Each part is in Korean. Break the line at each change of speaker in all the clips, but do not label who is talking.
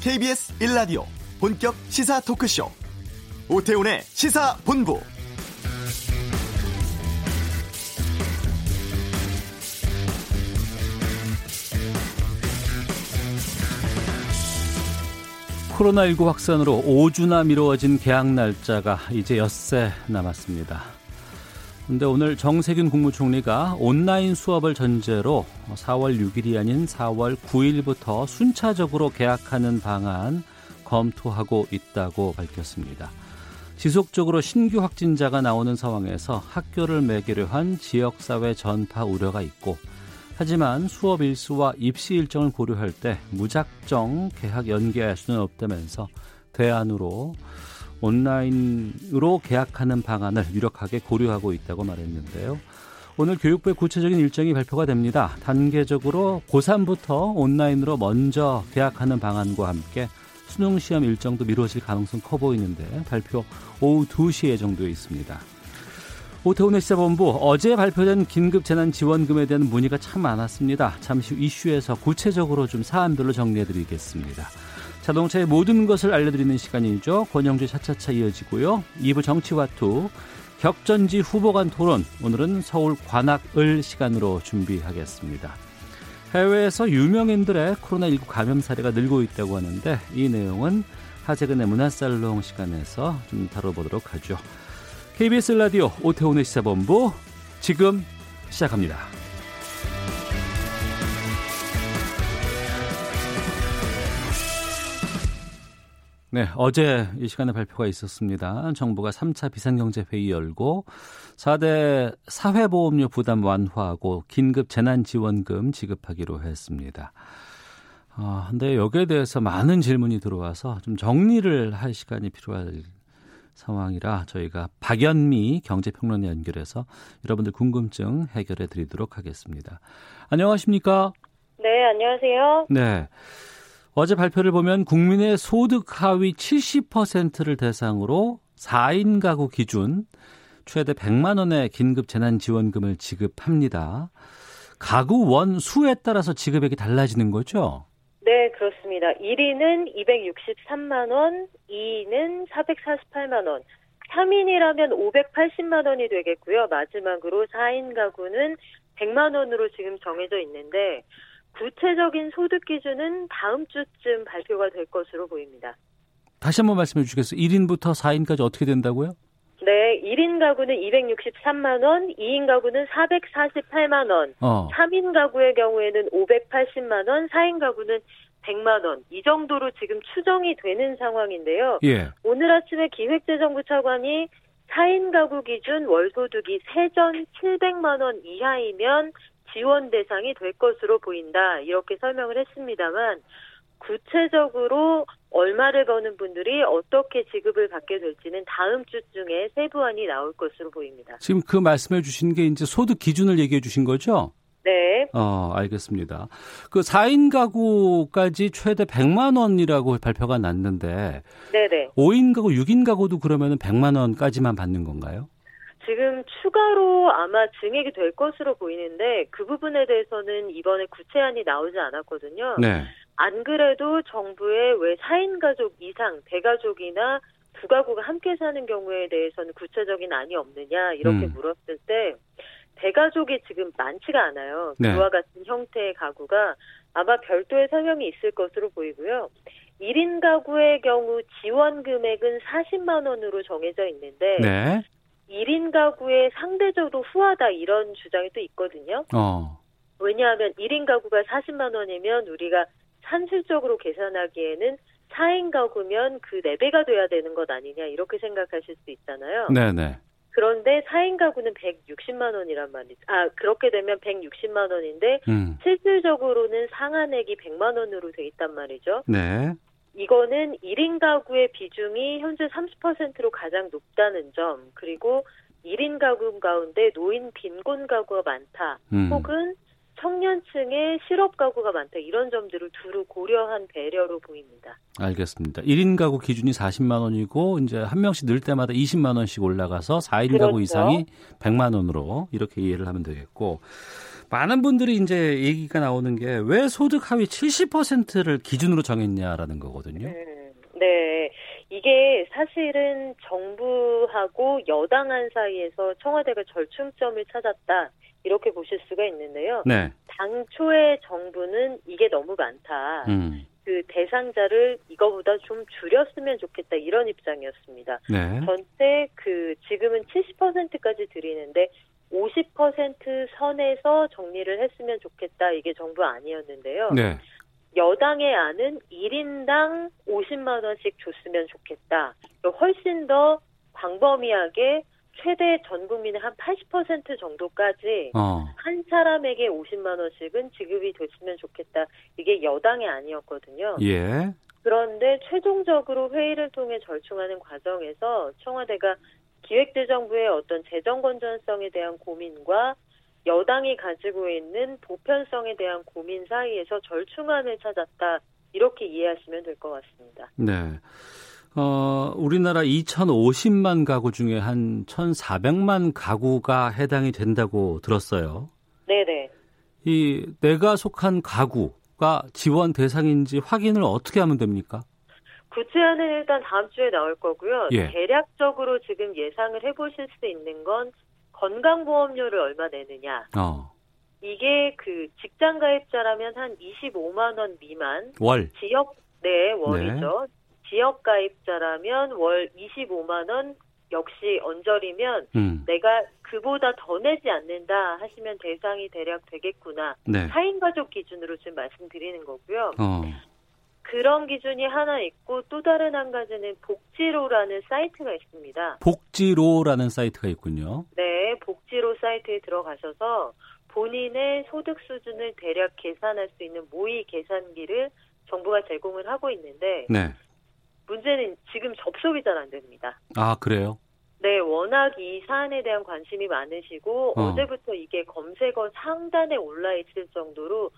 KBS 1라디오 본격 시사 토크쇼 오태훈의 시사본부
코로나19 확산으로 5주나 미뤄진 개학 날짜가 이제 엿새 남았습니다. 근데 오늘 정세균 국무총리가 온라인 수업을 전제로 4월 6일이 아닌 4월 9일부터 순차적으로 개학하는 방안 검토하고 있다고 밝혔습니다. 지속적으로 신규 확진자가 나오는 상황에서 학교를 매개로 한 지역사회 전파 우려가 있고 하지만 수업 일수와 입시 일정을 고려할 때 무작정 개학 연기할 수는 없다면서 대안으로 온라인으로 계약하는 방안을 유력하게 고려하고 있다고 말했는데요. 오늘 교육부의 구체적인 일정이 발표가 됩니다. 단계적으로 고3부터 온라인으로 먼저 계약하는 방안과 함께 수능 시험 일정도 미뤄질 가능성 커 보이는데 발표 오후 2시 예정되어 있습니다. 오태훈의 시사본부 어제 발표된 긴급 재난 지원금에 대한 문의가 참 많았습니다. 잠시 후 이슈에서 구체적으로 좀 사안별로 정리해드리겠습니다. 자동차의 모든 것을 알려드리는 시간이죠. 권영주 차차차 이어지고요. 2부 정치와투 격전지 후보 간 토론 오늘은 서울 관악을 시간으로 준비하겠습니다. 해외에서 유명인들의 코로나19 감염 사례가 늘고 있다고 하는데 이 내용은 하재근의 문화살롱 시간에서 좀 다뤄보도록 하죠. KBS 라디오 오태훈의 시사본부 지금 시작합니다. 네, 어제 이 시간에 발표가 있었습니다. 정부가 3차 비상경제회의 열고 4대 사회보험료 부담 완화하고 긴급 재난지원금 지급하기로 했습니다. 아, 근데 여기에 대해서 많은 질문이 들어와서 좀 정리를 할 시간이 필요할 상황이라 저희가 박연미 경제평론에 연결해서 여러분들 궁금증 해결해 드리도록 하겠습니다. 안녕하십니까?
네, 안녕하세요.
네. 어제 발표를 보면 국민의 소득 하위 70%를 대상으로 4인 가구 기준 최대 100만 원의 긴급 재난 지원금을 지급합니다. 가구 원 수에 따라서 지급액이 달라지는 거죠?
네, 그렇습니다. 1위는 263만 원, 2위는 448만 원, 3인이라면 580만 원이 되겠고요. 마지막으로 4인 가구는 100만 원으로 지금 정해져 있는데 구체적인 소득 기준은 다음 주쯤 발표가 될 것으로 보입니다.
다시 한번 말씀해 주시겠어요? 1인부터 4인까지 어떻게 된다고요?
네, 1인 가구는 263만 원, 2인 가구는 448만 원, 어. 3인 가구의 경우에는 580만 원, 4인 가구는 100만 원. 이 정도로 지금 추정이 되는 상황인데요.
예.
오늘 아침에 기획재정부 차관이 4인 가구 기준 월소득이 세전 700만 원 이하이면 지원 대상이 될 것으로 보인다. 이렇게 설명을 했습니다만 구체적으로 얼마를 버는 분들이 어떻게 지급을 받게 될지는 다음 주 중에 세부안이 나올 것으로 보입니다.
지금 그 말씀해 주신 게 이제 소득 기준을 얘기해 주신 거죠?
네.
어, 알겠습니다. 그 4인 가구까지 최대 100만 원이라고 발표가 났는데 네네. 5인 가구, 6인 가구도 그러면 100만 원까지만 받는 건가요?
지금 추가로 아마 증액이 될 것으로 보이는데 그 부분에 대해서는 이번에 구체안이 나오지 않았거든요.
네.
안 그래도 정부의 왜 4인 가족 이상 대가족이나 두 가구가 함께 사는 경우에 대해서는 구체적인 안이 없느냐 이렇게 음. 물었을 때 대가족이 지금 많지가 않아요. 네. 그와 같은 형태의 가구가 아마 별도의 설명이 있을 것으로 보이고요. 1인 가구의 경우 지원 금액은 40만 원으로 정해져 있는데
네.
1인 가구에 상대적으로 후하다 이런 주장이 또 있거든요.
어.
왜냐하면 1인 가구가 40만 원이면 우리가 산술적으로 계산하기에는 4인 가구면 그 4배가 돼야 되는 것 아니냐 이렇게 생각하실 수 있잖아요.
네네.
그런데 4인 가구는 160만 원이란 말이죠. 아, 그렇게 되면 160만 원인데 음. 실질적으로는 상한액이 100만 원으로 돼 있단 말이죠.
네.
이거는 1인 가구의 비중이 현재 30%로 가장 높다는 점, 그리고 1인 가구 가운데 노인 빈곤 가구가 많다, 음. 혹은 청년층의 실업 가구가 많다 이런 점들을 두루 고려한 배려로 보입니다.
알겠습니다. 1인 가구 기준이 40만 원이고 이제 한 명씩 늘 때마다 20만 원씩 올라가서 4인 그렇죠. 가구 이상이 100만 원으로 이렇게 이해를 하면 되겠고 많은 분들이 이제 얘기가 나오는 게 왜 소득 하위 70%를 기준으로 정했냐라는 거거든요.
음, 네. 이게 사실은 정부하고 여당안 사이에서 청와대가 절충점을 찾았다. 이렇게 보실 수가 있는데요.
네.
당초에 정부는 이게 너무 많다.
음.
그 대상자를 이거보다 좀 줄였으면 좋겠다 이런 입장이었습니다.
네.
전체 그 지금은 70%까지 드리는데 50% 선에서 정리를 했으면 좋겠다 이게 정부 아니었는데요.
네.
여당의 안은 1인당 50만 원씩 줬으면 좋겠다. 훨씬 더 광범위하게 최대 전 국민의 한 80% 정도까지
어.
한 사람에게 50만 원씩은 지급이 됐으면 좋겠다. 이게 여당이 아니었거든요.
예.
그런데 최종적으로 회의를 통해 절충하는 과정에서 청와대가 기획재정부의 어떤 재정 건전성에 대한 고민과 여당이 가지고 있는 보편성에 대한 고민 사이에서 절충안을 찾았다. 이렇게 이해하시면 될 것 같습니다.
네. 어, 우리나라 2,050만 가구 중에 한 1,400만 가구가 해당이 된다고 들었어요.
네네.
이 내가 속한 가구가 지원 대상인지 확인을 어떻게 하면 됩니까?
구체안은 일단 다음 주에 나올 거고요.
예.
대략적으로 지금 예상을 해보실 수 있는 건 건강보험료를 얼마 내느냐.
어.
이게 그 직장 가입자라면 한 25만 원 미만.
월.
지역 네 월이죠. 네. 지역 가입자라면 월 25만 원 역시 언저리면
음.
내가 그보다 더 내지 않는다 하시면 대상이 대략 되겠구나.
네.
4인 가족 기준으로 지금 말씀드리는 거고요.
어.
그런 기준이 하나 있고 또 다른 한 가지는 복지로라는 사이트가 있습니다.
복지로라는 사이트가 있군요.
네, 복지로 사이트에 들어가셔서 본인의 소득 수준을 대략 계산할 수 있는 모의 계산기를 정부가 제공을 하고 있는데
네.
문제는 지금 접속이 잘 안 됩니다.
아, 그래요?
네, 워낙 이 사안에 대한 관심이 많으시고 어. 제부터 이게 검색어 상단에 올라 있을 정도로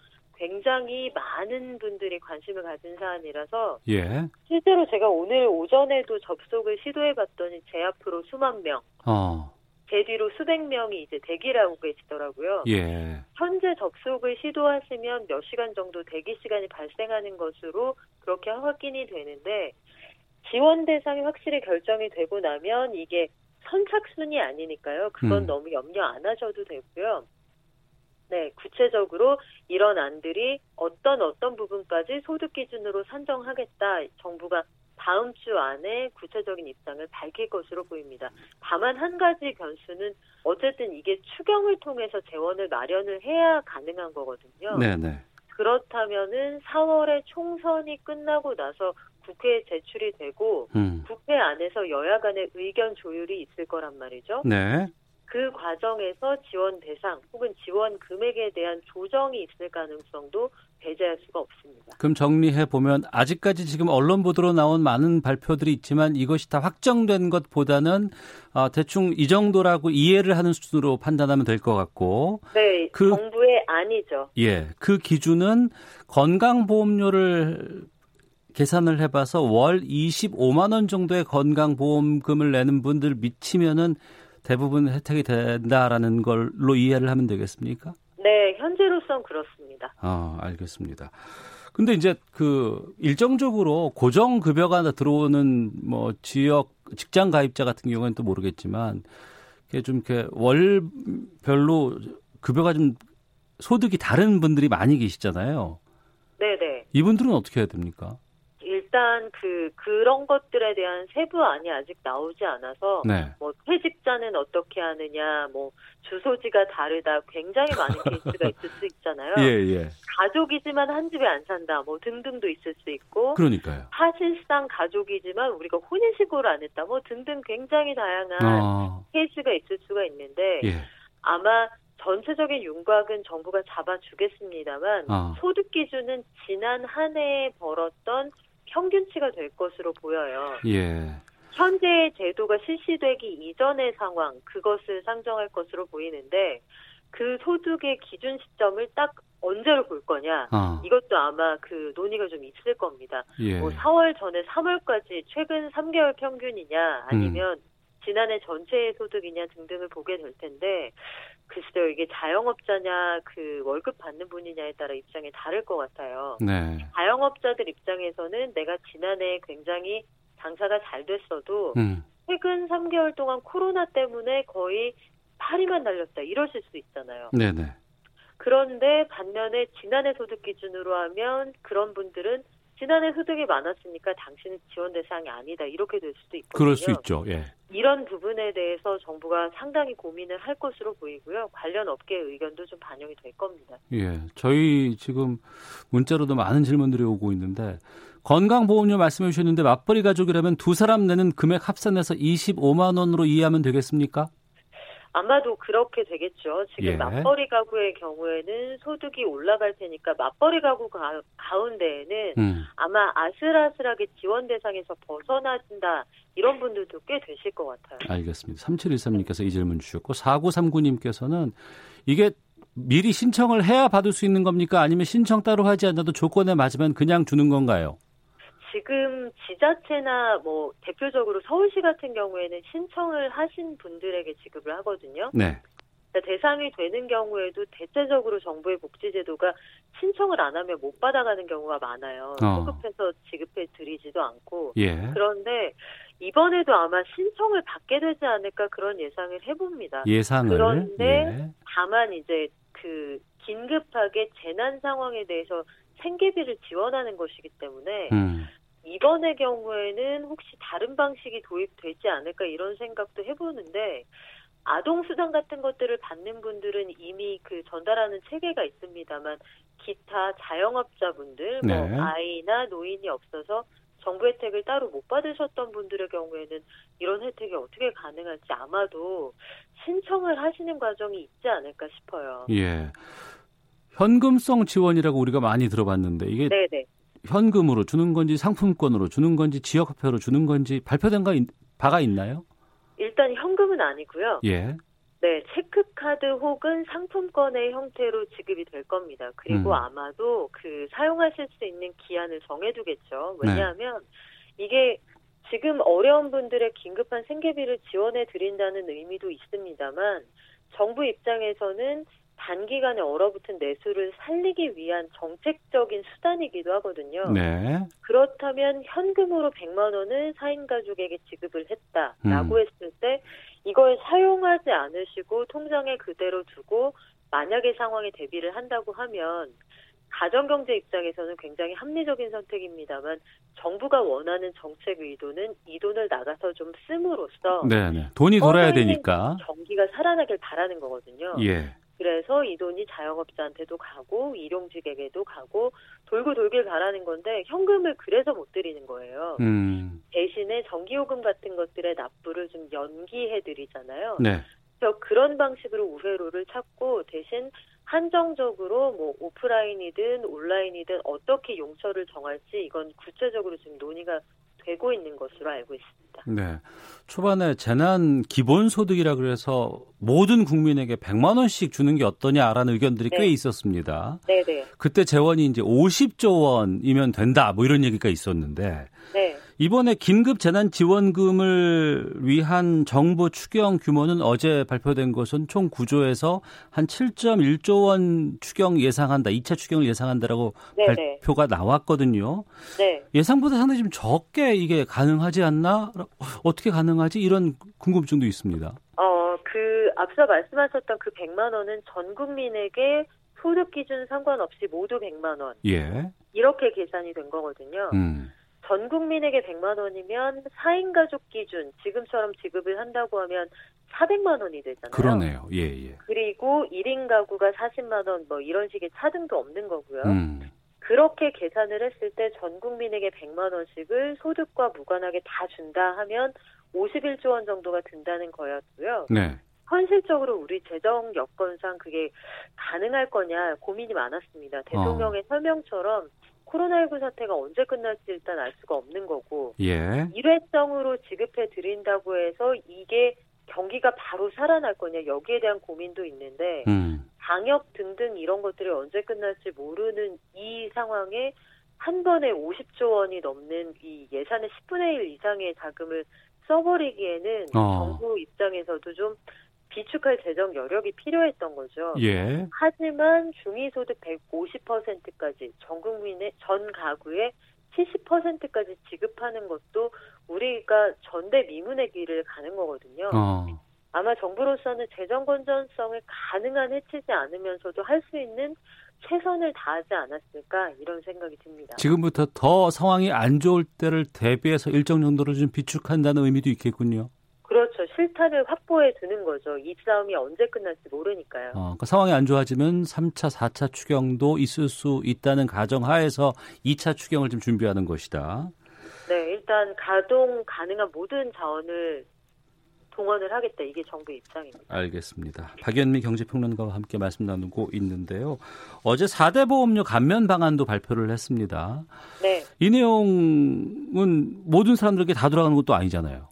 굉장히 많은 분들이 관심을 가진 사안이라서
예.
실제로 제가 오늘 오전에도 접속을 시도해 봤더니 제 앞으로 수만 명,
어.
제 뒤로 수백 명이 이제 대기를 하고 계시더라고요.
예.
현재 접속을 시도하시면 몇 시간 정도 대기 시간이 발생하는 것으로 그렇게 확인이 되는데 지원 대상이 확실히 결정이 되고 나면 이게 선착순이 아니니까요. 그건
음.
너무 염려 안 하셔도 되고요. 네, 구체적으로 이런 안들이 어떤 어떤 부분까지 소득 기준으로 산정하겠다. 정부가 다음 주 안에 구체적인 입장을 밝힐 것으로 보입니다. 다만 한 가지 변수는 어쨌든 이게 추경을 통해서 재원을 마련을 해야 가능한 거거든요.
네네.
그렇다면은 4월에 총선이 끝나고 나서 국회에 제출이 되고
음.
국회 안에서 여야 간의 의견 조율이 있을 거란 말이죠.
네.
그 과정에서 지원 대상 혹은 지원 금액에 대한 조정이 있을 가능성도 배제할 수가 없습니다.
그럼 정리해 보면 아직까지 지금 언론 보도로 나온 많은 발표들이 있지만 이것이 다 확정된 것보다는 어, 대충 이 정도라고 이해를 하는 수준으로 판단하면 될 것 같고.
네, 그, 정부의 안이죠.
예, 그 기준은 건강보험료를 계산을 해봐서 월 25만 원 정도의 건강보험금을 내는 분들 미치면은 대부분 혜택이 된다라는 걸로 이해를 하면 되겠습니까?
네, 현재로선 그렇습니다.
아, 알겠습니다. 근데 이제 그 일정적으로 고정 급여가 들어오는 뭐 지역 직장 가입자 같은 경우에는 또 모르겠지만 이게 좀 이렇게 월별로 급여가 좀 소득이 다른 분들이 많이 계시잖아요.
네네.
이분들은 어떻게 해야 됩니까?
일단 그 그런 것들에 대한 세부안이 아직 나오지 않아서
네.
뭐 퇴직자는 어떻게 하느냐, 뭐 주소지가 다르다, 굉장히 많은 케이스가 있을 수 있잖아요.
예, 예.
가족이지만 한 집에 안 산다, 뭐 등등도 있을 수 있고.
그러니까요.
사실상 가족이지만 우리가 혼인신고를 안 했다, 뭐 등등 굉장히 다양한
어.
케이스가 있을 수가 있는데
예.
아마 전체적인 윤곽은 정부가 잡아주겠습니다만
어.
소득 기준은 지난 한 해에 벌었던 평균치가 될 것으로 보여요.
예.
현재 제도가 실시되기 이전의 상황 그것을 상정할 것으로 보이는데 그 소득의 기준 시점을 딱 언제로 볼 거냐. 어. 이것도 아마 그 논의가 좀 있을 겁니다. 예. 뭐 4월 전에 3월까지 최근 3개월 평균이냐 아니면 음. 지난해 전체의 소득이냐 등등을 보게 될 텐데 글쎄요 이게 자영업자냐 그 월급 받는 분이냐에 따라 입장이 다를 것 같아요. 네. 자영업자들 입장에서는 내가 지난해 굉장히 장사가 잘 됐어도 음. 최근 3개월 동안 코로나 때문에 거의 파리만 날렸다 이러실 수 있잖아요. 네네. 그런데 반면에 지난해 소득 기준으로 하면 그런 분들은 지난해 소득이 많았으니까 당신은 지원 대상이 아니다 이렇게 될 수도 있거든요.
그럴 수 있죠. 예.
이런 부분에 대해서 정부가 상당히 고민을 할 것으로 보이고요. 관련 업계의 의견도 좀 반영이 될 겁니다.
예. 저희 지금 문자로도 많은 질문들이 오고 있는데 건강보험료 말씀해 주셨는데 맞벌이 가족이라면 두 사람 내는 금액 합산해서 25만 원으로 이해하면 되겠습니까?
아마도 그렇게 되겠죠. 지금 예. 맞벌이 가구의 경우에는 소득이 올라갈 테니까 맞벌이 가구 가, 가운데에는 음. 아마 아슬아슬하게 지원 대상에서 벗어나진다 이런 분들도 꽤 되실 것 같아요.
알겠습니다. 3713님께서 이 질문 주셨고 4939님께서는 이게 미리 신청을 해야 받을 수 있는 겁니까? 아니면 신청 따로 하지 않아도 조건에 맞으면 그냥 주는 건가요?
지금 지자체나 뭐 대표적으로 서울시 같은 경우에는 신청을 하신 분들에게 지급을 하거든요. 네. 그러니까 대상이 되는 경우에도 대체적으로 정부의 복지제도가 신청을 안 하면 못 받아가는 경우가 많아요. 어. 소급해서 지급해 드리지도 않고. 예. 그런데 이번에도 아마 신청을 받게 되지 않을까 그런 예상을 해봅니다.
예상을.
그런데 예. 다만 이제 그 긴급하게 재난 상황에 대해서 생계비를 지원하는 것이기 때문에 음. 이번의 경우에는 혹시 다른 방식이 도입되지 않을까 이런 생각도 해보는데 아동수당 같은 것들을 받는 분들은 이미 그 전달하는 체계가 있습니다만 기타 자영업자분들, 뭐 네. 뭐 아이나 노인이 없어서 정부 혜택을 따로 못 받으셨던 분들의 경우에는 이런 혜택이 어떻게 가능할지 아마도 신청을 하시는 과정이 있지 않을까 싶어요.
예. 현금성 지원이라고 우리가 많이 들어봤는데 이게 네네. 현금으로 주는 건지 상품권으로 주는 건지 지역화폐로 주는 건지 발표된 가 바가 있나요?
일단 현금은 아니고요. 예. 네, 체크카드 혹은 상품권의 형태로 지급이 될 겁니다. 그리고 음. 아마도 그 사용하실 수 있는 기한을 정해두겠죠. 왜냐하면 네. 이게 지금 어려운 분들의 긴급한 생계비를 지원해 드린다는 의미도 있습니다만 정부 입장에서는 단기간에 얼어붙은 내수를 살리기 위한 정책적인 수단이기도 하거든요. 네. 그렇다면 현금으로 100만 원을 4인 가족에게 지급을 했다라고 음. 했을 때 이걸 사용하지 않으시고 통장에 그대로 두고 만약에 상황에 대비를 한다고 하면 가정경제 입장에서는 굉장히 합리적인 선택입니다만 정부가 원하는 정책 의도는 이 돈을 나가서 좀 씀으로써
네네. 돈이 돌아야 되니까
경기가 살아나길 바라는 거거든요. 예. 그래서 이 돈이 자영업자한테도 가고 일용직에게도 가고 돌고 돌길 바라는 건데 현금을 그래서 못 드리는 거예요. 음. 대신에 전기요금 같은 것들의 납부를 좀 연기해 드리잖아요. 네. 그래서 그런 방식으로 우회로를 찾고 대신 한정적으로 뭐 오프라인이든 온라인이든 어떻게 용처를 정할지 이건 구체적으로 지금 논의가 되고 있는 것으로 알고 있습니다.
네. 초반에 재난 기본소득이라 그래서 모든 국민에게 100만 원씩 주는 게 어떠냐라는 의견들이 네. 꽤 있었습니다. 네, 네. 그때 재원이 이제 50조 원이면 된다 뭐 이런 얘기가 있었는데 네. 이번에 긴급 재난 지원금을 위한 정부 추경 규모는 어제 발표된 것은 총 9조에서 한 7.1조 원 추경 예상한다. 2차 추경을 예상한다라고 네네. 네. 발표가 나왔거든요. 네. 예상보다 상당히 좀 적게 이게 가능하지 않나? 어떻게 가능하지? 이런 궁금증도 있습니다.
어, 그 앞서 말씀하셨던 그 100만 원은 전 국민에게 소득 기준 상관없이 모두 100만 원. 예. 이렇게 계산이 된 거거든요. 음. 전 국민에게 100만 원이면 4인 가족 기준 지금처럼 지급을 한다고 하면 400만 원이 되잖아요.
그러네요. 예, 예.
그리고 1인 가구가 40만 원 뭐 이런 식의 차등도 없는 거고요. 음. 그렇게 계산을 했을 때 전 국민에게 100만 원씩을 소득과 무관하게 다 준다 하면 51조 원 정도가 든다는 거였고요. 네. 현실적으로 우리 재정 여건상 그게 가능할 거냐 고민이 많았습니다. 대통령의 어. 설명처럼 코로나19 사태가 언제 끝날지 일단 알 수가 없는 거고 예. 일회성으로 지급해 드린다고 해서 이게 경기가 바로 살아날 거냐 여기에 대한 고민도 있는데
음.
방역 등등 이런 것들이 언제 끝날지 모르는 이 상황에 한 번에 50조 원이 넘는 이 예산의 10분의 1 이상의 자금을 써버리기에는
어.
정부 입장에서도 좀 비축할 재정 여력이 필요했던 거죠.
예.
하지만 중위소득 150%까지 전 국민의 전 가구의 70%까지 지급하는 것도 우리가 전대 미문의 길을 가는 거거든요.
어.
아마 정부로서는 재정 건전성을 가능한 해치지 않으면서도 할 수 있는 최선을 다하지 않았을까 이런 생각이 듭니다.
지금부터 더 상황이 안 좋을 때를 대비해서 일정 정도로 좀 비축한다는 의미도 있겠군요.
그렇죠. 실탄을 확보해 두는 거죠. 이 싸움이 언제 끝날지 모르니까요.
어, 그러니까 상황이 안 좋아지면 3차, 4차 추경도 있을 수 있다는 가정 하에서 2차 추경을 좀 준비하는 것이다.
네, 일단 가동 가능한 모든 자원을 동원을 하겠다. 이게 정부 입장입니다.
알겠습니다. 박연미 경제평론가와 함께 말씀 나누고 있는데요. 어제 4대 보험료 감면 방안도 발표를 했습니다.
네.
이 내용은 모든 사람들에게 다 돌아가는 것도 아니잖아요.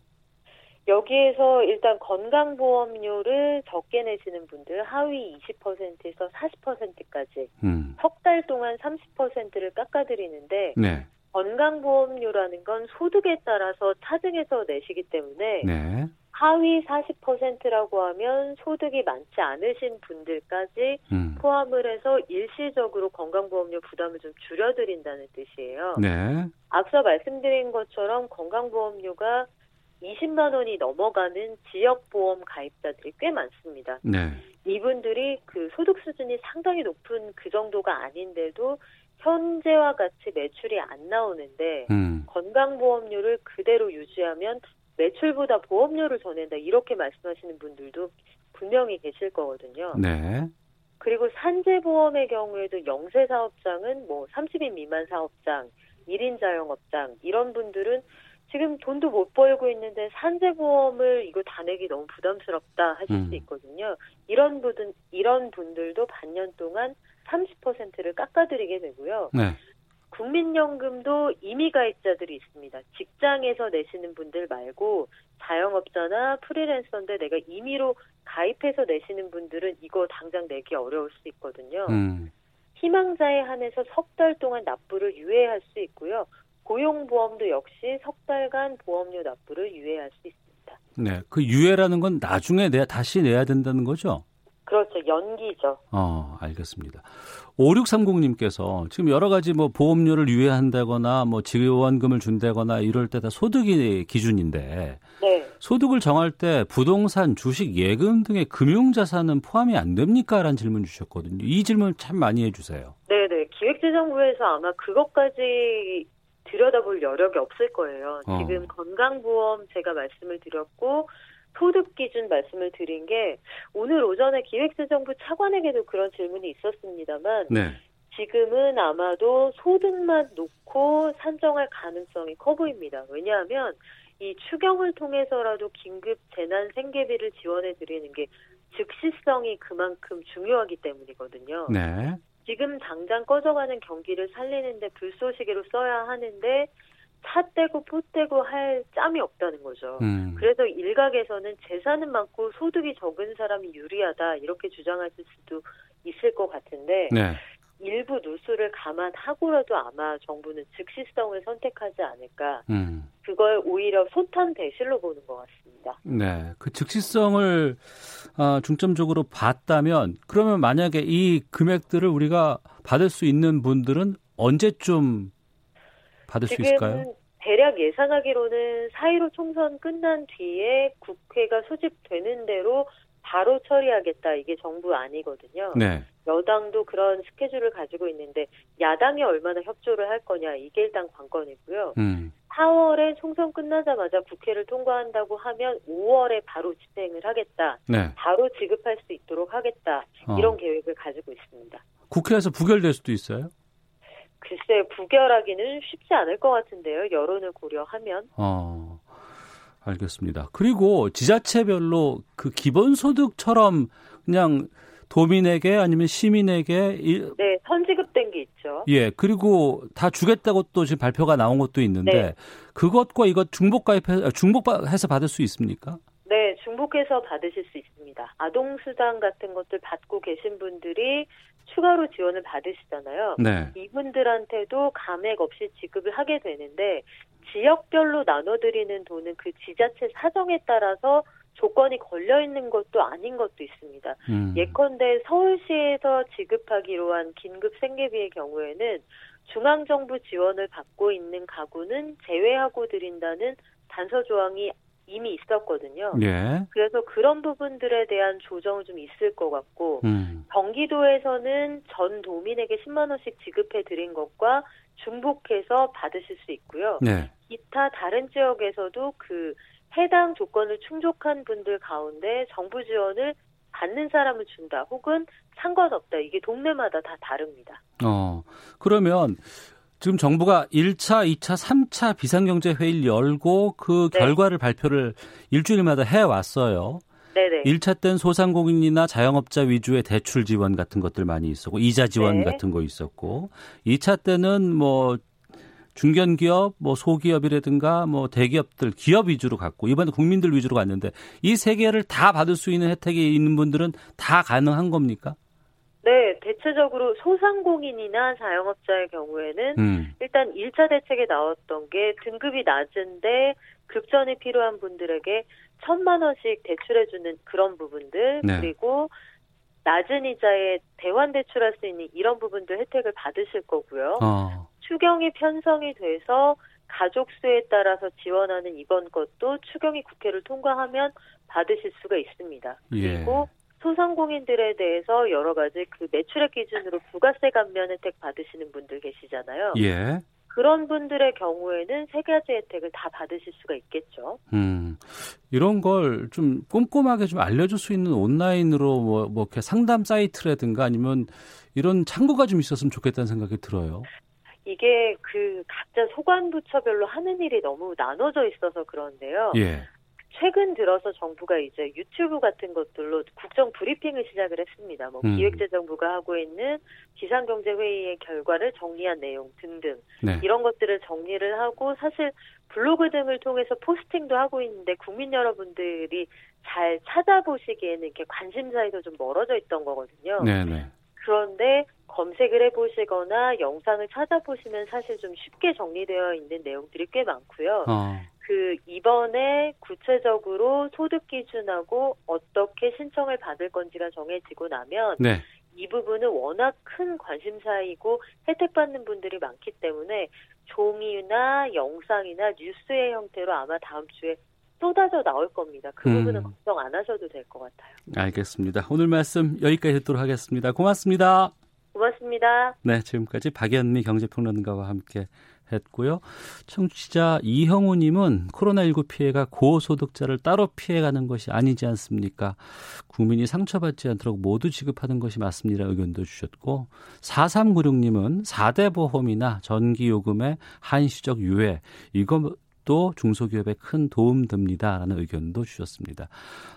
여기에서 일단 건강보험료를 적게 내시는 분들 하위 20%에서 40%까지
음.
석달 동안 30%를 깎아드리는데
네.
건강보험료라는 건 소득에 따라서 차등해서 내시기 때문에
네.
하위 40%라고 하면 소득이 많지 않으신 분들까지
음.
포함을 해서 일시적으로 건강보험료 부담을 좀 줄여드린다는 뜻이에요.
네.
앞서 말씀드린 것처럼 건강보험료가 20만 원이 넘어가는 지역 보험 가입자들이 꽤 많습니다.
네.
이분들이 그 소득 수준이 상당히 높은 그 정도가 아닌데도 현재와 같이 매출이 안 나오는데
음.
건강보험료를 그대로 유지하면 매출보다 보험료를 더 낸다 이렇게 말씀하시는 분들도 분명히 계실 거거든요.
네.
그리고 산재보험의 경우에도 영세 사업장은 뭐 30인 미만 사업장, 1인 자영업장 이런 분들은 지금 돈도 못 벌고 있는데 산재보험을 이거 다 내기 너무 부담스럽다 하실
음.
수 있거든요. 이런 분들 이런 분들도 반년 동안 30%를 깎아드리게 되고요.
네.
국민연금도 임의 가입자들이 있습니다. 직장에서 내시는 분들 말고 자영업자나 프리랜서인데 내가 임의로 가입해서 내시는 분들은 이거 당장 내기 어려울 수 있거든요.
음.
희망자에 한해서 석 달 동안 납부를 유예할 수 있고요. 고용보험도 역시 석 달간 보험료 납부를 유예할 수 있습니다.
네. 그 유예라는 건 나중에 내야 다시 내야 된다는 거죠?
그렇죠. 연기죠.
어, 알겠습니다. 5630님께서 지금 여러 가지 뭐 보험료를 유예한다거나 뭐 지원금을 준다거나 이럴 때 다 소득이 기준인데
네.
소득을 정할 때 부동산, 주식, 예금 등의 금융자산은 포함이 안 됩니까? 라는 질문 주셨거든요. 이 질문 참 많이 해주세요.
네네. 기획재정부에서 아마 그것까지 들여다볼 여력이 없을 거예요.
어.
지금 건강보험 제가 말씀을 드렸고 소득 기준 말씀을 드린 게 오늘 오전에 기획재정부 차관에게도 그런 질문이 있었습니다만
네.
지금은 아마도 소득만 놓고 산정할 가능성이 커 보입니다. 왜냐하면 이 추경을 통해서라도 긴급 재난 생계비를 지원해 드리는 게 즉시성이 그만큼 중요하기 때문이거든요.
네.
지금 당장 꺼져가는 경기를 살리는데 불쏘시개로 써야 하는데 차 떼고 포 떼고 할 짬이 없다는 거죠.
음.
그래서 일각에서는 재산은 많고 소득이 적은 사람이 유리하다 이렇게 주장하실 수도 있을 것 같은데
네.
일부 누수를 감안하고라도 아마 정부는 즉시성을 선택하지 않을까.
음.
그걸 오히려 소탄 대실로 보는 것 같습니다.
네. 그 즉시성을 아, 중점적으로 봤다면 그러면 만약에 이 금액들을 우리가 받을 수 있는 분들은 언제쯤 받을 수 있을까요?
대략 예상하기로는 4.15 총선 끝난 뒤에 국회가 소집되는 대로 바로 처리하겠다. 이게 정부 안이거든요.
네.
여당도 그런 스케줄을 가지고 있는데 야당이 얼마나 협조를 할 거냐 이게 일단 관건이고요.
음.
4월에 총선 끝나자마자 국회를 통과한다고 하면 5월에 바로 집행을 하겠다.
네.
바로 지급할 수 있도록 하겠다.
어.
이런 계획을 가지고 있습니다.
국회에서 부결될 수도 있어요?
글쎄 부결하기는 쉽지 않을 것 같은데요. 여론을 고려하면.
어. 알겠습니다. 그리고 지자체별로 그 기본소득처럼 그냥 도민에게 아니면 시민에게 일-
네, 선지급된 게 있죠.
예 그리고 다 주겠다고 또 지금 발표가 나온 것도 있는데
네.
그것과 이것 중복 가입해 중복해서 받을 수 있습니까?
네, 중복해서 받으실 수 있습니다. 아동 수당 같은 것들 받고 계신 분들이 추가로 지원을 받으시잖아요. 네. 이분들한테도 감액 없이 지급을 하게 되는데 지역별로 나눠드리는 돈은 그 지자체 사정에 따라서 조건이 걸려 있는 것도 아닌 것도 있습니다. 음. 예컨대 서울시에서 지급하기로 한 긴급 생계비의 경우에는 중앙정부 지원을 받고 있는 가구는 제외하고 드린다는 단서 조항이 이미 있었거든요. 예. 그래서 그런 부분들에 대한 조정은 좀 있을 것 같고 음. 경기도에서는 전 도민에게 10만 원씩 지급해 드린 것과 중복해서 받으실 수 있고요. 네. 기타 다른 지역에서도 그 해당 조건을 충족한 분들 가운데 정부 지원을 받는 사람을 준다 혹은 상관없다. 이게 동네마다 다 다릅니다.
어. 그러면 지금 정부가 1차, 2차, 3차 비상경제 회의를 열고 그 네. 결과를 발표를 일주일마다 해 왔어요. 네네. 1차 때는 소상공인이나 자영업자 위주의 대출 지원 같은 것들 많이 있었고, 이자 지원 네. 같은 거 있었고, 2차 때는 뭐, 중견기업, 뭐 소기업이라든가 뭐 대기업들, 기업 위주로 갔고, 이번에 국민들 위주로 갔는데, 이 세 개를 다 받을 수 있는 혜택이 있는 분들은 다 가능한 겁니까?
네, 대체적으로 소상공인이나 자영업자의 경우에는 음. 일단 1차 대책에 나왔던 게 등급이 낮은데 급전이 필요한 분들에게 천만 원씩 대출해주는 그런 부분들 네. 그리고 낮은 이자에 대환 대출할 수 있는 이런 부분들 혜택을 받으실 거고요. 어. 추경이 편성이 돼서 가족 수에 따라서 지원하는 이번 것도 추경이 국회를 통과하면 받으실 수가 있습니다. 예. 그리고 소상공인들에 대해서 여러 가지 그 매출액 기준으로 부가세 감면 혜택 받으시는 분들 계시잖아요. 예. 그런 분들의 경우에는 세 가지 혜택을 다 받으실 수가 있겠죠. 음,
이런 걸 좀 꼼꼼하게 좀 알려줄 수 있는 온라인으로 뭐, 뭐 이렇게 상담 사이트라든가 아니면 이런 창구가 좀 있었으면 좋겠다는 생각이 들어요.
이게 그 각자 소관부처별로 하는 일이 너무 나눠져 있어서 그런데요. 예. 최근 들어서 정부가 이제 유튜브 같은 것들로 국정 브리핑을 시작을 했습니다. 뭐 음. 기획재정부가 하고 있는 기상경제회의의 결과를 정리한 내용 등등 네. 이런 것들을 정리를 하고 사실 블로그 등을 통해서 포스팅도 하고 있는데 국민 여러분들이 잘 찾아보시기에는 이렇게 관심사에서 좀 멀어져 있던 거거든요. 네네. 네. 그런데 검색을 해보시거나 영상을 찾아보시면 사실 좀 쉽게 정리되어 있는 내용들이 꽤 많고요. 어. 그 이번에 구체적으로 소득 기준하고 어떻게 신청을 받을 건지가 정해지고 나면 네. 이 부분은 워낙 큰 관심사이고 혜택 받는 분들이 많기 때문에 종이나 영상이나 뉴스의 형태로 아마 다음 주에 쏟아져 나올 겁니다. 그 부분은 음. 걱정 안 하셔도 될 것 같아요.
알겠습니다. 오늘 말씀 여기까지 듣도록 하겠습니다. 고맙습니다.
고맙습니다.
네, 지금까지 박연미 경제평론가와 함께 했고요. 청취자 이형우님은 코로나19 피해가 고소득자를 따로 피해가는 것이 아니지 않습니까? 국민이 상처받지 않도록 모두 지급하는 것이 맞습니다. 의견도 주셨고 4396님은 4대 보험이나 전기요금의 한시적 유예 이거 또 중소기업에 큰 도움 됩니다라는 의견도 주셨습니다.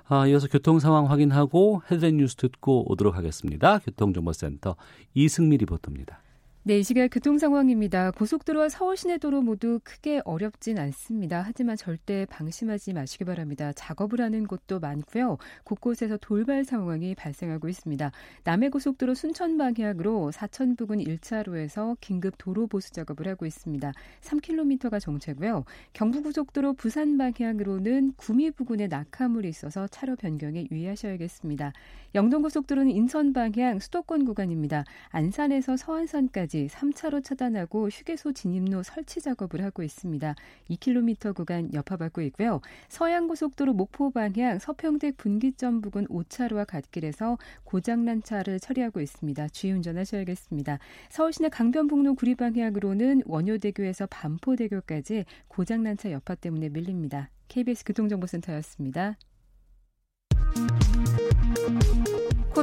아, 이어서 교통 상황 확인하고 헤드라인 뉴스 듣고 오도록 하겠습니다. 교통정보센터 이승미 리포터입니다.
네, 이 시각 교통 상황입니다. 고속도로와 서울 시내도로 모두 크게 어렵진 않습니다. 하지만 절대 방심하지 마시기 바랍니다. 작업을 하는 곳도 많고요. 곳곳에서 돌발 상황이 발생하고 있습니다. 남해고속도로 순천 방향으로 사천 부근 1차로에서 긴급 도로 보수 작업을 하고 있습니다. 3km가 정체고요. 경부고속도로 부산 방향으로는 구미 부근에 낙하물이 있어서 차로 변경에 유의하셔야겠습니다. 영동고속도로는 인천 방향 수도권 구간입니다. 안산에서 서안산까지 3차로 차단하고 휴게소 진입로 설치 작업을 하고 있습니다. 2km 구간 여파받고 있고요. 서양고속도로 목포 방향 서평택 분기점 부근 5차로와 갓길에서 고장난 차를 처리하고 있습니다. 주의 운전하셔야겠습니다. 서울시내 강변북로 구리 방향으로는 원효대교에서 반포대교까지 고장난 차 여파 때문에 밀립니다. KBS 교통정보센터였습니다.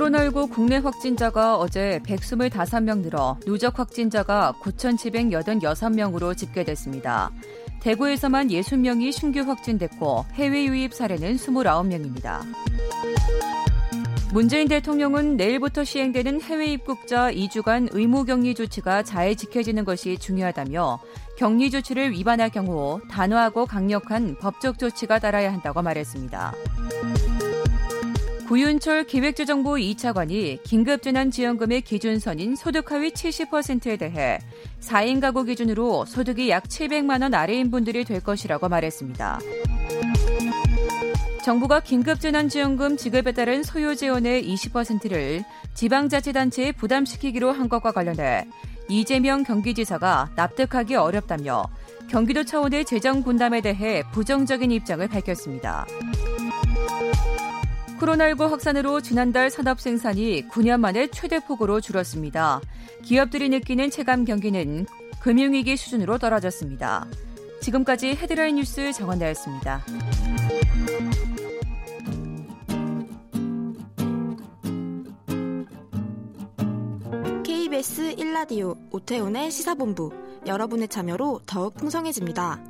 코로나19 국내 확진자가 어제 125명 늘어 누적 확진자가 9,786명으로 집계됐습니다. 대구에서만 60명이 신규 확진됐고 해외 유입 사례는 29명입니다. 문재인 대통령은 내일부터 시행되는 해외 입국자 2주간 의무 격리 조치가 잘 지켜지는 것이 중요하다며 격리 조치를 위반할 경우 단호하고 강력한 법적 조치가 따라야 한다고 말했습니다. 구윤철 기획재정부 2차관이 긴급재난지원금의 기준선인 소득 하위 70%에 대해 4인 가구 기준으로 소득이 약 700만 원 아래인 분들이 될 것이라고 말했습니다. 정부가 긴급재난지원금 지급에 따른 소요 재원의 20%를 지방자치단체에 부담시키기로 한 것과 관련해 이재명 경기지사가 납득하기 어렵다며 경기도 차원의 재정 분담에 대해 부정적인 입장을 밝혔습니다. 코로나19 확산으로 지난달 산업 생산이 9년 만에 최대폭으로 줄었습니다. 기업들이 느끼는 체감 경기는 금융위기 수준으로 떨어졌습니다. 지금까지 헤드라인 뉴스 정원나였습니다.
KBS 1라디오 오태훈의 시사본부 여러분의 참여로 더욱 풍성해집니다.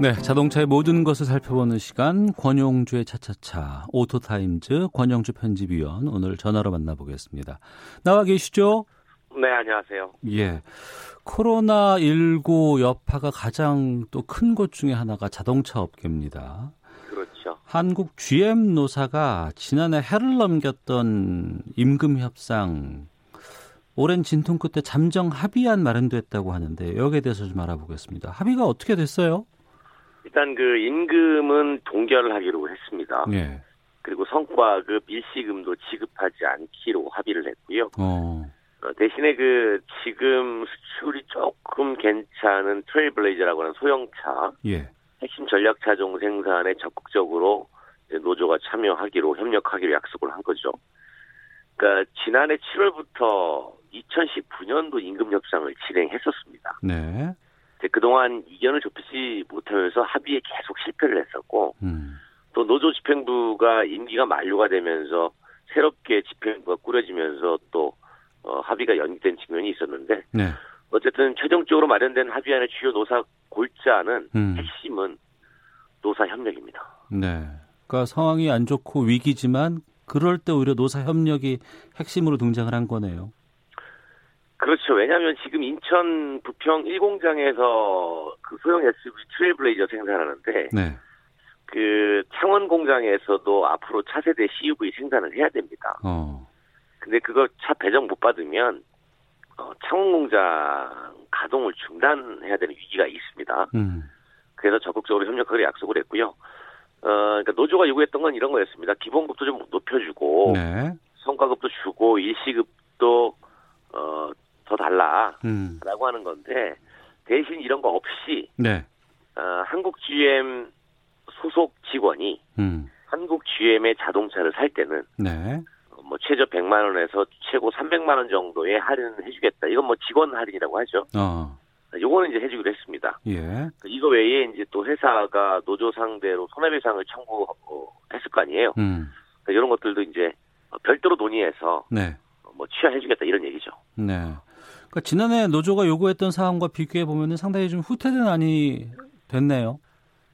네, 자동차의 모든 것을 살펴보는 시간 권용주의 차차차 오토타임즈 권용주 편집위원 오늘 전화로 만나보겠습니다. 나와 계시죠?
네, 안녕하세요.
예. 코로나 19 여파가 가장 또 큰 것 중에 하나가 자동차 업계입니다.
그렇죠.
한국 GM 노사가 지난해 해를 넘겼던 임금 협상 오랜 진통 끝에 잠정 합의안 마련됐다고 하는데 여기에 대해서 좀 알아보겠습니다. 합의가 어떻게 됐어요?
일단 그 임금은 동결을 하기로 했습니다.
예.
그리고 성과급 일시금도 지급하지 않기로 합의를 했고요.
어.
어, 대신에 그 지금 수출이 조금 괜찮은 트레일블레이저라고 하는 소형차
예.
핵심 전략 차종 생산에 적극적으로 노조가 참여하기로 협력하기로 약속을 한 거죠. 그러니까 지난해 7월부터 2019년도 임금 협상을 진행했었습니다.
네.
그동안 이견을 좁히지 못하면서 합의에 계속 실패를 했었고
음.
또 노조 집행부가 임기가 만료가 되면서 새롭게 집행부가 꾸려지면서 또 어, 합의가 연기된 측면이 있었는데
네.
어쨌든 최종적으로 마련된 합의안의 주요 노사 골자는
음.
핵심은 노사 협력입니다.
네. 그러니까 상황이 안 좋고 위기지만 그럴 때 오히려 노사 협력이 핵심으로 등장을 한 거네요.
그렇죠. 왜냐하면 지금 인천 부평 1공장에서 그 소형 SUV 트레일블레이저 생산하는데
네.
그 창원 공장에서도 앞으로 차세대 CUV 생산을 해야 됩니다.
어.
근데 그거 차 배정 못 받으면 어, 창원 공장 가동을 중단해야 되는 위기가 있습니다.
음.
그래서 적극적으로 협력하기로 약속을 했고요. 어, 그러니까 노조가 요구했던 건 이런 거였습니다. 기본급도 좀 높여주고
네.
성과급도 주고 일시급도 어, 더 달라라고
음.
하는 건데 대신 이런 거 없이
네.
어, 한국 GM 소속 직원이
음.
한국 GM의 자동차를 살 때는
네.
어, 뭐 최저 100만 원에서 최고 300만 원 정도의 할인을 해주겠다. 이건 뭐 직원 할인이라고 하죠.
어.
요거는 이제 해주기로 했습니다.
예.
이거 외에 이제 또 회사가 노조 상대로 손해배상을 청구했을 거 아니에요.
음.
그러니까 이런 것들도 이제 별도로 논의해서
네.
뭐 취하해주겠다 이런 얘기죠.
네. 그러니까 지난해 노조가 요구했던 사항과 비교해 보면 상당히 좀 후퇴된 안이 됐네요.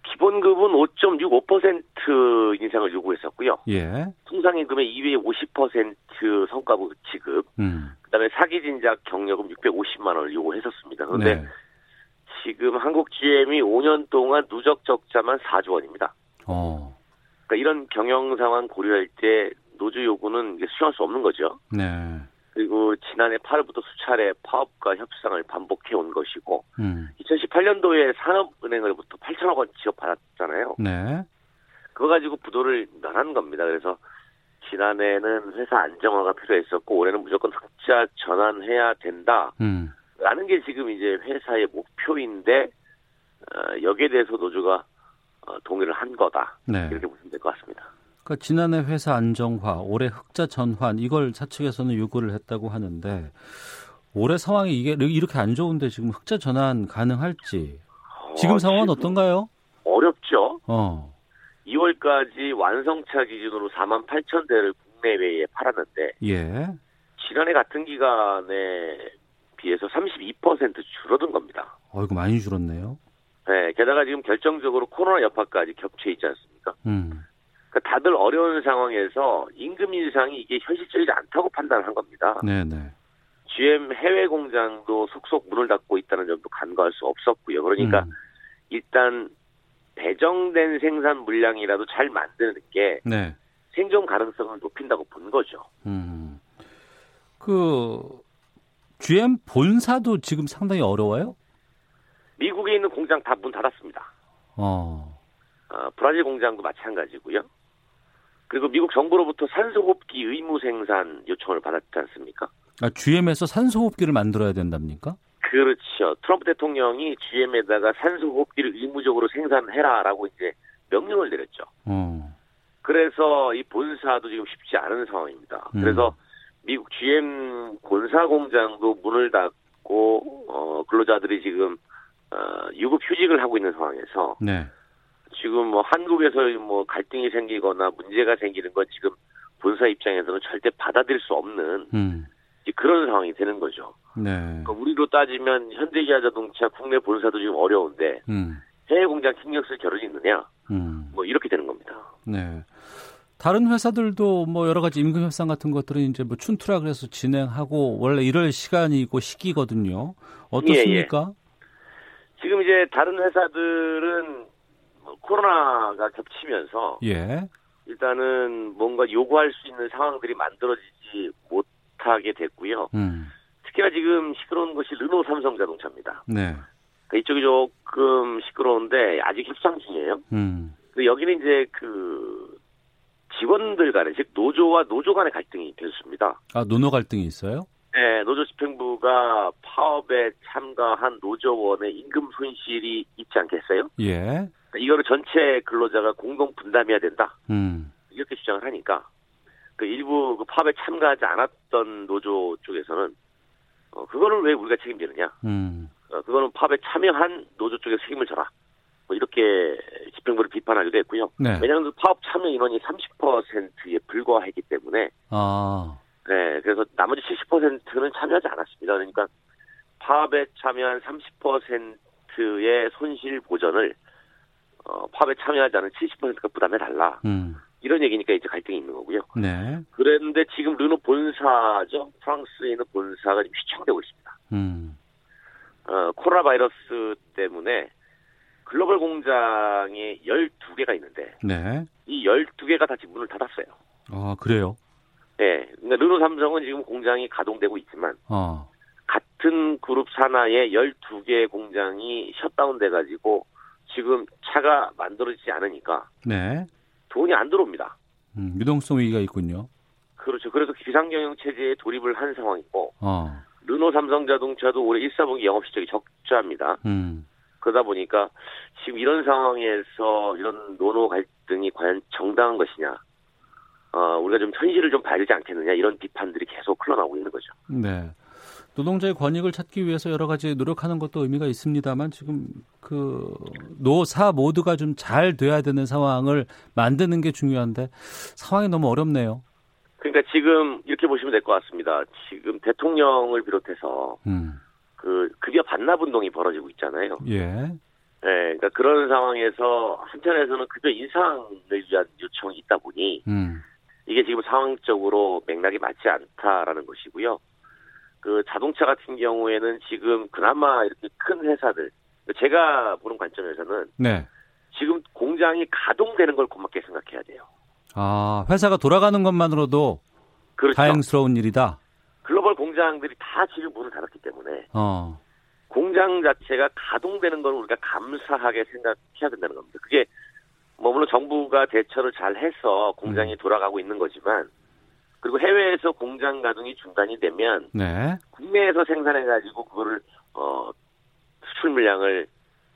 기본급은 5.65% 인상을 요구했었고요.
예.
통상임금의 2회 50% 성과급 지급,
음.
그다음에 사기 진작 경력금 650만 원을 요구했었습니다. 그런데
네.
지금 한국 GM이 5년 동안 누적 적자만 4조 원입니다.
어.
그러니까 이런 경영 상황 고려할 때 노조 요구는 수용할 수 없는 거죠.
네.
그리고 지난해 8월부터 수차례 파업과 협상을 반복해 온 것이고
음.
2018년도에 산업은행으로부터 8천억 원 지원 받았잖아요.
네.
그거 가지고 부도를 면한 겁니다. 그래서 지난해는 회사 안정화가 필요했었고 올해는 무조건 흑자 전환해야 된다.
음.
라는 게 지금 이제 회사의 목표인데 어, 여기에 대해서 노조가 어, 동의를 한 거다.
네.
이렇게 보시면 될 것 같습니다.
그러니까 지난해 회사 안정화, 올해 흑자 전환 이걸 사측에서는 요구를 했다고 하는데 올해 상황이 이게 이렇게 안 좋은데 지금 흑자 전환 가능할지? 지금
어,
상황은 어떤가요?
어렵죠.
어.
2월까지 완성차 기준으로 4만 8천 대를 국내외에 팔았는데
예.
지난해 같은 기간에 비해서 32% 줄어든 겁니다.
어이구 많이 줄었네요.
네, 게다가 지금 결정적으로 코로나 여파까지 겹쳐 있지 않습니까?
음.
그러니까 다들 어려운 상황에서 임금 인상이 이게 현실적이지 않다고 판단한 겁니다.
네, 네.
GM 해외 공장도 속속 문을 닫고 있다는 점도 간과할 수 없었고요. 그러니까
음.
일단 배정된 생산 물량이라도 잘 만드는 게
네.
생존 가능성을 높인다고 본 거죠.
음. 그 GM 본사도 지금 상당히 어려워요?
미국에 있는 공장 다 문 닫았습니다.
어.
어, 브라질 공장도 마찬가지고요. 그리고 미국 정부로부터 산소호흡기 의무 생산 요청을 받았지 않습니까?
아, GM에서 산소호흡기를 만들어야 된답니까?
그렇죠. 트럼프 대통령이 GM에다가 산소호흡기를 의무적으로 생산해라라고 이제 명령을 내렸죠.
어.
그래서 이 본사도 지금 쉽지 않은 상황입니다.
음.
그래서 미국 GM 본사 공장도 문을 닫고 어, 근로자들이 지금 어, 유급 휴직을 하고 있는 상황에서
네.
지금 뭐 한국에서 뭐 갈등이 생기거나 문제가 생기는 건 지금 본사 입장에서는 절대 받아들일 수 없는
음.
그런 상황이 되는 거죠.
네.
그러니까 우리로 따지면 현대기아자동차 국내 본사도 지금 어려운데
음.
해외 공장 신경 쓸 겨를이 있느냐?
음.
뭐 이렇게 되는 겁니다.
네. 다른 회사들도 뭐 여러 가지 임금 협상 같은 것들은 이제 뭐 춘투라 그래서 진행하고 원래 이럴 시간이고 시기거든요. 어떻습니까?
지금 이제 다른 회사들은 뭐 코로나가 겹치면서
예.
일단은 뭔가 요구할 수 있는 상황들이 만들어지지 못하게 됐고요.
음.
특히나 지금 시끄러운 것이 르노 삼성 자동차입니다.
네.
그러니까 이쪽이 조금 시끄러운데 아직 협상 중이에요.
음.
여기는 이제 그 직원들 간에 즉 노조와 노조 간의 갈등이 됐습니다.
아, 노노 갈등이 있어요?
집행부가 파업에 참가한 노조원의 임금 손실이 있지 않겠어요?
예.
그러니까 이거를 전체 근로자가 공동 분담해야 된다.
음.
이렇게 주장을 하니까 그 일부 그 파업에 참가하지 않았던 노조 쪽에서는 어, 그거를 왜 우리가 책임지느냐?
음.
어, 그거는 파업에 참여한 노조 쪽에 책임을 져라. 뭐 이렇게 집행부를 비판하기도 했고요.
네.
왜냐하면 그 파업 참여 인원이 30%에 불과했기 때문에
아.
네, 그래서 나머지 70%는 참여하지 않았습니다. 그러니까 파업에 참여한 30%의 손실 보전을 어, 파업에 참여하지 않은 70%가 부담해 달라.
음.
이런 얘기니까 이제 갈등이 있는 거고요.
네.
그런데 지금 르노 본사죠. 프랑스에 있는 본사가 지금 휘청되고 있습니다.
음.
어, 코로나 바이러스 때문에 글로벌 공장이 12개가 있는데
네.
이 12개가 다 지금 문을 닫았어요.
아, 그래요?
네. 그러니까 르노 삼성은 지금 공장이 가동되고 있지만
어.
같은 그룹 산하의 12개 공장이 셧다운 돼 가지고 지금 차가 만들어지지 않으니까
네.
돈이 안 들어옵니다.
음, 유동성 위기가 있군요.
그렇죠. 그래서 비상경영 체제에 돌입을 한 상황이고
어.
르노 삼성자동차도 올해 1사분기 영업 실적이 적자입니다.
음.
그러다 보니까 지금 이런 상황에서 이런 노노 갈등이 과연 정당한 것이냐, 어, 우리가 좀 현실을 좀 봐야 되지 않겠느냐 이런 비판들이 계속 흘러나오고 있는 거죠.
네. 노동자의 권익을 찾기 위해서 여러 가지 노력하는 것도 의미가 있습니다만 지금 그 노사 모두가 좀 잘 돼야 되는 상황을 만드는 게 중요한데 상황이 너무 어렵네요.
그러니까 지금 이렇게 보시면 될 것 같습니다. 지금 대통령을 비롯해서
음.
그 급여 반납 운동이 벌어지고 있잖아요.
예.
네, 그러니까 그런 상황에서 한편에서는 급여 인상을 위한 요청이 있다 보니
음.
이게 지금 상황적으로 맥락이 맞지 않다라는 것이고요. 그 자동차 같은 경우에는 지금 그나마 이렇게 큰 회사들 제가 보는 관점에서는
네.
지금 공장이 가동되는 걸 고맙게 생각해야 돼요.
아, 회사가 돌아가는 것만으로도
그렇죠.
다행스러운 일이다.
글로벌 공장들이 다 지금 문을 닫았기 때문에
어.
공장 자체가 가동되는 걸 우리가 감사하게 생각해야 된다는 겁니다. 그게 뭐 물론 정부가 대처를 잘 해서 공장이
음.
돌아가고 있는 거지만 그리고 해외에서 공장 가동이 중단이 되면
네.
국내에서 생산해 가지고 그거를 어 수출 물량을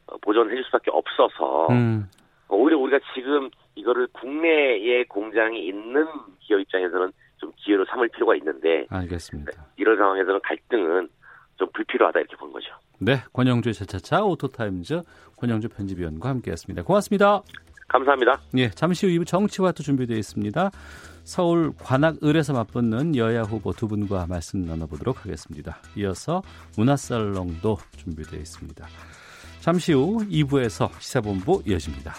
어, 보존해 줄 수밖에 없어서
음.
어, 오히려 우리가 지금 이거를 국내에 공장이 있는 기업 입장에서는 좀 기회로 삼을 필요가 있는데
알겠습니다.
이런 상황에서는 갈등은 좀 불필요하다 이렇게 보는 거죠.
네, 권용주의 차차차 오토타임즈 권용주 편집위원과 함께했습니다. 고맙습니다.
감사합니다.
예, 잠시 후 2부 정치와도 준비되어 있습니다. 서울 관악을에서 맞붙는 여야 후보 두 분과 말씀 나눠보도록 하겠습니다. 이어서 문화살롱도 준비되어 있습니다. 잠시 후 2부에서 시사본부 이어집니다.